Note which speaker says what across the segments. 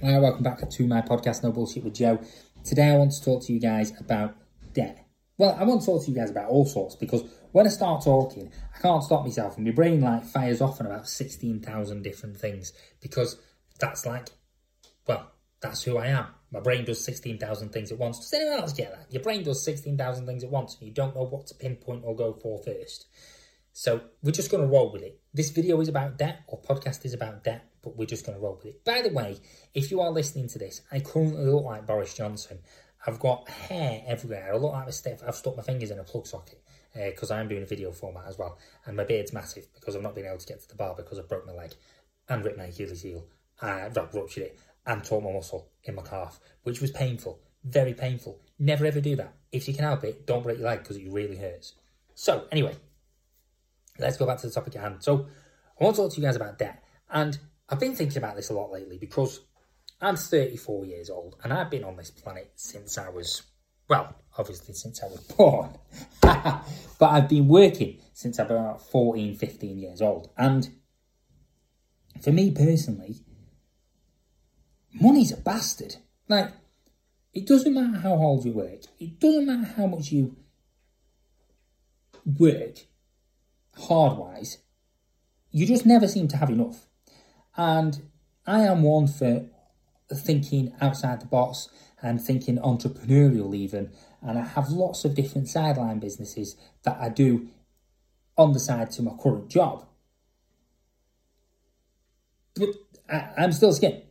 Speaker 1: Hi, welcome back to my podcast, No Bullshit with Joe. Today I want to talk to you guys about debt. Well, I want to talk to you guys about all sorts because when I start talking, I can't stop myself and my brain like fires off on about 16,000 different things because that's like, well, that's who I am. My brain does 16,000 things at once. Does anyone else get that? Your brain does 16,000 things at once and you don't know what to pinpoint or go for first. So we're just going to roll with it. This video is about debt, or podcast is about debt, but we're just going to roll with it. By the way, if you are listening to this, I currently look like Boris Johnson. I've got hair everywhere. I look like a stiff. I've stuck my fingers in a plug socket because uh, I'm doing a video format as well. And my beard's massive because I've not been able to get to the bar because I broke my leg and ripped my Achilles heel. I ruptured it and tore my muscle in my calf, which was painful, very painful. Never ever do that. If you can help it, don't break your leg because it really hurts. So, anyway, let's go back to the topic at hand. So, I want to talk to you guys about debt. And I've been thinking about this a lot lately because I'm 34 years old and I've been on this planet since I was, well, obviously since I was born. but I've been working since I'm about 14, 15 years old. And for me personally, money's a bastard. Like, it doesn't matter how hard you work, it doesn't matter how much you work hard wise, you just never seem to have enough. And I am one for thinking outside the box and thinking entrepreneurial even. And I have lots of different sideline businesses that I do on the side to my current job. But I, am still skin.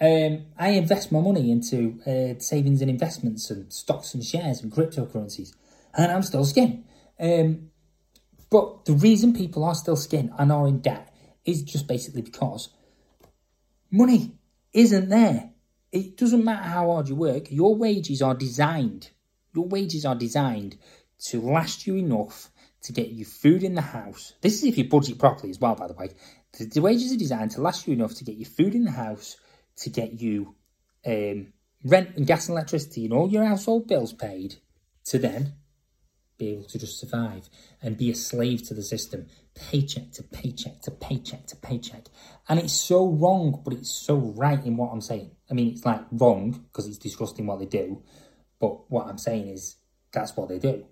Speaker 1: Um, I invest my money into uh, savings and investments and stocks and shares and cryptocurrencies, and I'm still skin. Um, but the reason people are still skin and are in debt is just basically because money isn't there. It doesn't matter how hard you work, your wages are designed. Your wages are designed to last you enough to get you food in the house. This is if you budget properly as well, by the way. The, the wages are designed to last you enough to get you food in the house, to get you um, rent and gas and electricity and all your household bills paid, to then be able to just survive and be a slave to the system, paycheck to paycheck to paycheck to paycheck. And it's so wrong, but it's so right in what I'm saying. I mean, it's like wrong because it's disgusting what they do, but what I'm saying is that's what they do.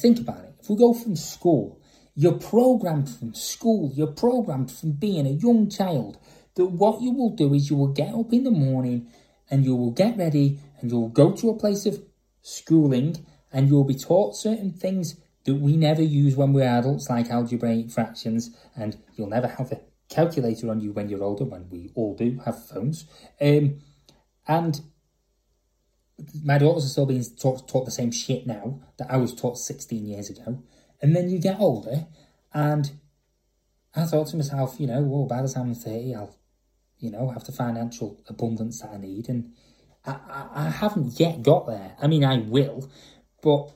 Speaker 1: Think about it. If we go from school, you're programmed from school, you're programmed from being a young child that what you will do is you will get up in the morning and you will get ready and you will go to a place of schooling and you'll be taught certain things that we never use when we're adults, like algebraic fractions, and you'll never have a calculator on you when you're older, when we all do have phones. Um, and my daughters are still being taught, taught the same shit now that I was taught 16 years ago. And then you get older, and I thought to myself, you know, well, by the time I'm 30, I'll, you know, have the financial abundance that I need. And I, I, I haven't yet got there. I mean, I will, but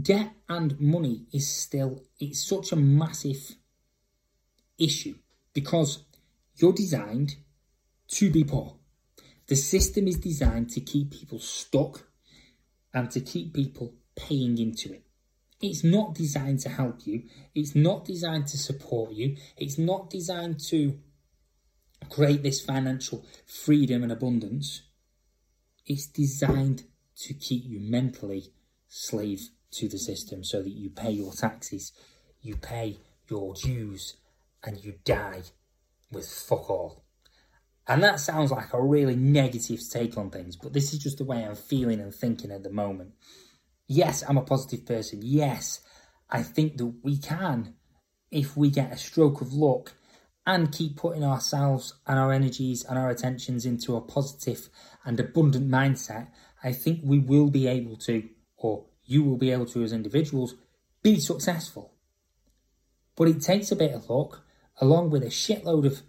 Speaker 1: debt and money is still it's such a massive issue because you're designed to be poor. The system is designed to keep people stuck and to keep people paying into it. It's not designed to help you. It's not designed to support you. It's not designed to create this financial freedom and abundance. It's designed to keep you mentally slave to the system so that you pay your taxes, you pay your dues, and you die with fuck all. And that sounds like a really negative take on things, but this is just the way I'm feeling and thinking at the moment. Yes, I'm a positive person. Yes, I think that we can, if we get a stroke of luck and keep putting ourselves and our energies and our attentions into a positive and abundant mindset, I think we will be able to, or you will be able to as individuals, be successful. But it takes a bit of luck, along with a shitload of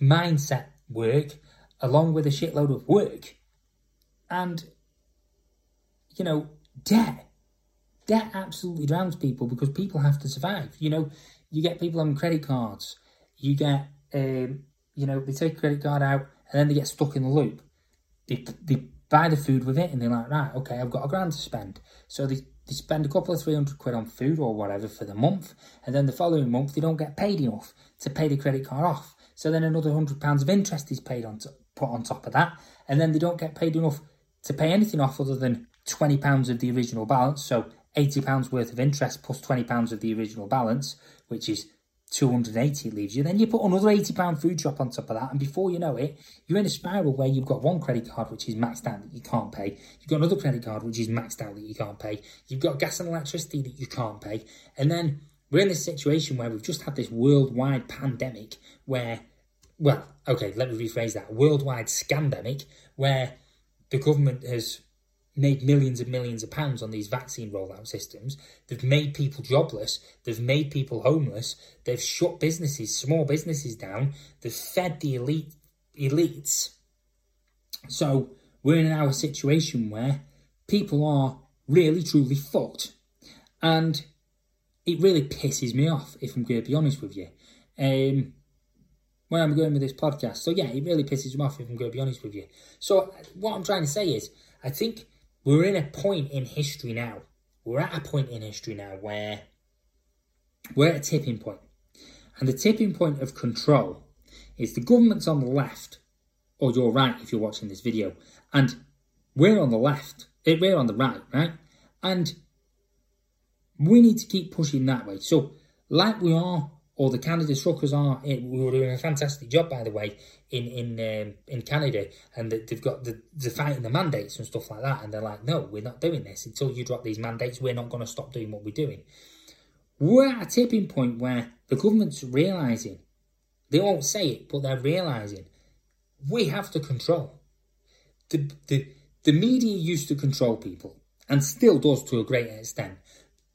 Speaker 1: mindset work, along with a shitload of work, and, you know, debt. Debt absolutely drowns people because people have to survive. You know, you get people on credit cards, you get, um, you know, they take a credit card out and then they get stuck in the loop. They, they buy the food with it and they're like, right, okay, I've got a grand to spend. So they, they spend a couple of 300 quid on food or whatever for the month. And then the following month, they don't get paid enough to pay the credit card off. So then another £100 of interest is paid on, to, put on top of that, and then they don't get paid enough to pay anything off other than £20 of the original balance, so £80 worth of interest £20 of the original balance, which is 280 leaves you. Then you put another £80 food shop on top of that, and before you know it, you're in a spiral where you've got one credit card which is maxed out that you can't pay. You've got another credit card which is maxed out that you can't pay. You've got gas and electricity that you can't pay. And then we're in this situation where we've just had this worldwide pandemic where, well, okay, let me rephrase that worldwide scandemic where the government has made millions and millions of pounds on these vaccine rollout systems. They've made people jobless. They've made people homeless. They've shut businesses, small businesses down. They've fed the elite elites. So we're in our situation where people are really truly fucked. And it really pisses me off, if I'm going to be honest with you. Um, where I'm going with this podcast. So yeah, it really pisses me off if I'm going to be honest with you. So what I'm trying to say is, I think we're in a point in history now. We're at a point in history now where we're at a tipping point. And the tipping point of control is the government's on the left, or you're right if you're watching this video, and we're on the left, eh, we're on the right, right? And we need to keep pushing that way. So, like we are or the Canada truckers are. We were doing a fantastic job, by the way, in in um, in Canada, and they've got the the fighting the mandates and stuff like that. And they're like, no, we're not doing this until you drop these mandates. We're not going to stop doing what we're doing. We're at a tipping point where the government's realizing they won't say it, but they're realizing we have to control. The the the media used to control people and still does to a great extent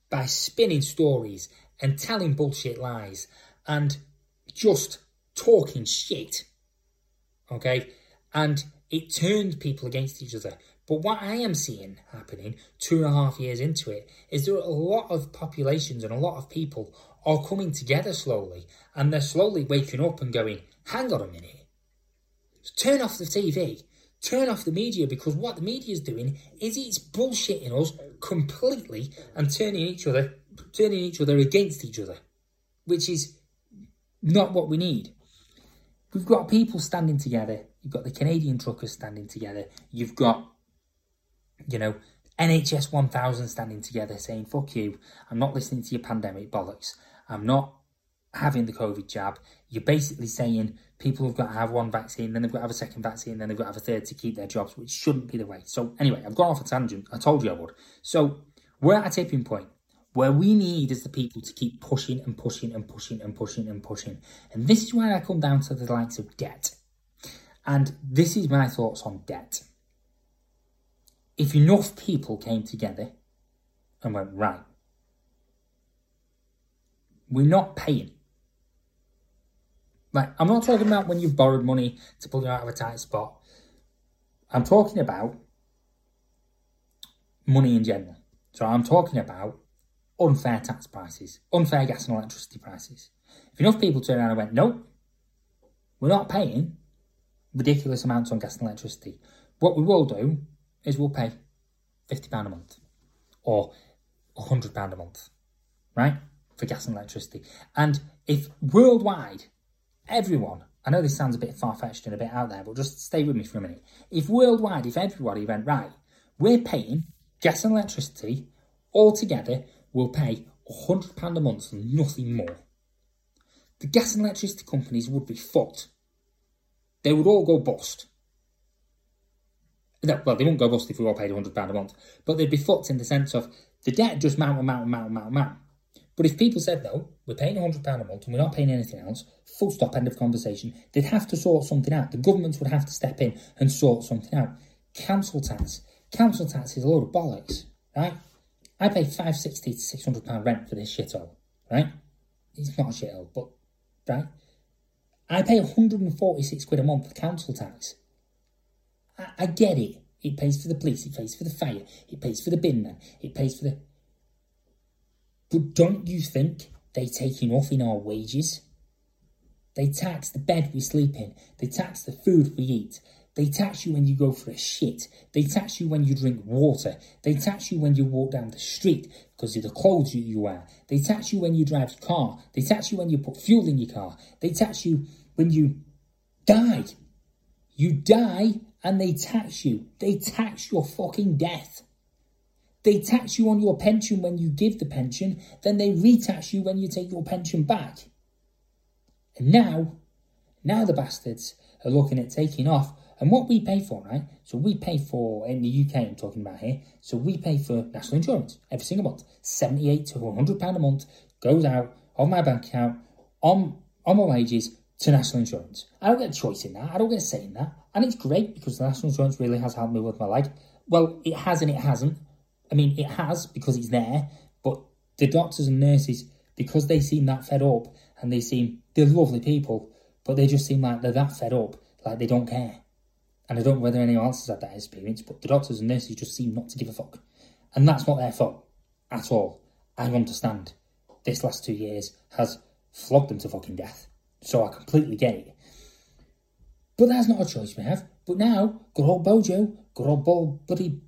Speaker 1: by spinning stories and telling bullshit lies and just talking shit. Okay? And it turned people against each other. But what I am seeing happening two and a half years into it is there are a lot of populations and a lot of people are coming together slowly and they're slowly waking up and going, hang on a minute, turn off the TV, turn off the media because what the media is doing is it's bullshitting us completely and turning each other turning each other against each other, which is not what we need. We've got people standing together. You've got the Canadian truckers standing together. You've got, you know, NHS 1000 standing together saying, fuck you, I'm not listening to your pandemic bollocks. I'm not having the COVID jab. You're basically saying people have got to have one vaccine, then they've got to have a second vaccine, then they've got to have a third to keep their jobs, which shouldn't be the way. So, anyway, I've gone off a tangent. I told you I would. So, we're at a tipping point where we need is the people to keep pushing and pushing and pushing and pushing and pushing. And this is where I come down to the likes of debt. And this is my thoughts on debt. If enough people came together and went, right, we're not paying. Like, I'm not talking about when you've borrowed money to pull you out of a tight spot. I'm talking about money in general. So I'm talking about unfair tax prices, unfair gas and electricity prices. If enough people turned around and went, nope, we're not paying ridiculous amounts on gas and electricity, what we will do is we'll pay £50 a month or £100 a month, right, for gas and electricity. And if worldwide, everyone, I know this sounds a bit far fetched and a bit out there, but just stay with me for a minute. If worldwide, if everybody went, right, we're paying gas and electricity all together will pay £100 a month and nothing more. The gas and electricity companies would be fucked. They would all go bust. No, Well, they wouldn't go bust if we all paid £100 a month, but they'd be fucked in the sense of the debt just mount and mount and mount and mount and mount. But if people said, no, we're paying £100 a month and we're not paying anything else, full stop, end of conversation, they'd have to sort something out. The governments would have to step in and sort something out. Council tax. Council tax is a load of bollocks, right? I pay 560 to 600 pound rent for this shithole, right? It's not a shithole, but, right? I pay 146 quid a month for council tax. I, I get it. It pays for the police, it pays for the fire, it pays for the bin man, it pays for the... But don't you think they take enough in our wages? They tax the bed we sleep in, they tax the food we eat, they tax you when you go for a shit. They tax you when you drink water. They tax you when you walk down the street because of the clothes you wear. They tax you when you drive your car. They tax you when you put fuel in your car. They tax you when you die. You die and they tax you. They tax your fucking death. They tax you on your pension when you give the pension, then they retax you when you take your pension back. And now, now the bastards are looking at taking off. And what we pay for, right? So we pay for, in the UK I'm talking about here, so we pay for national insurance every single month. 78 to 100 pound a month goes out of my bank account on, on my wages to national insurance. I don't get a choice in that. I don't get a say in that. And it's great because national insurance really has helped me with my life. Well, it has and it hasn't. I mean, it has because it's there, but the doctors and nurses, because they seem that fed up and they seem, they're lovely people, but they just seem like they're that fed up, like they don't care. And I don't know whether anyone else has had that experience, but the doctors and nurses just seem not to give a fuck. And that's not their fault at all. I understand. This last two years has flogged them to fucking death. So I completely get it. But that's not a choice we have. But now, good old Bojo, good old bald buddy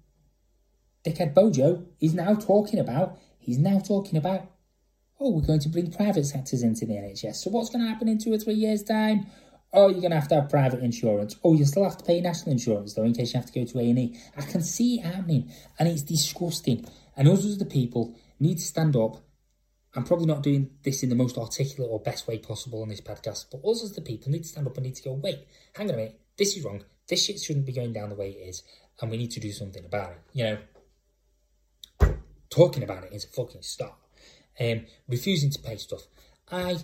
Speaker 1: dickhead Bojo is now talking about, he's now talking about, oh, we're going to bring private sectors into the NHS. So what's going to happen in two or three years' time? Oh, you're going to have to have private insurance. Oh, you still have to pay national insurance, though, in case you have to go to A&E. I can see it happening, and it's disgusting. And us as the people need to stand up. I'm probably not doing this in the most articulate or best way possible on this podcast, but us as the people need to stand up and need to go, wait, hang on a minute, this is wrong. This shit shouldn't be going down the way it is, and we need to do something about it. You know, talking about it is a fucking start. Um, refusing to pay stuff. I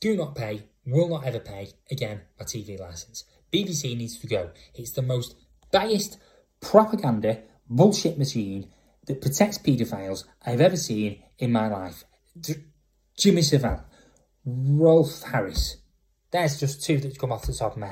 Speaker 1: do not pay, will not ever pay, again, my TV licence. BBC needs to go. It's the most biased propaganda bullshit machine that protects paedophiles I've ever seen in my life. D- Jimmy Savile, Rolf Harris. There's just two that come off the top of my head.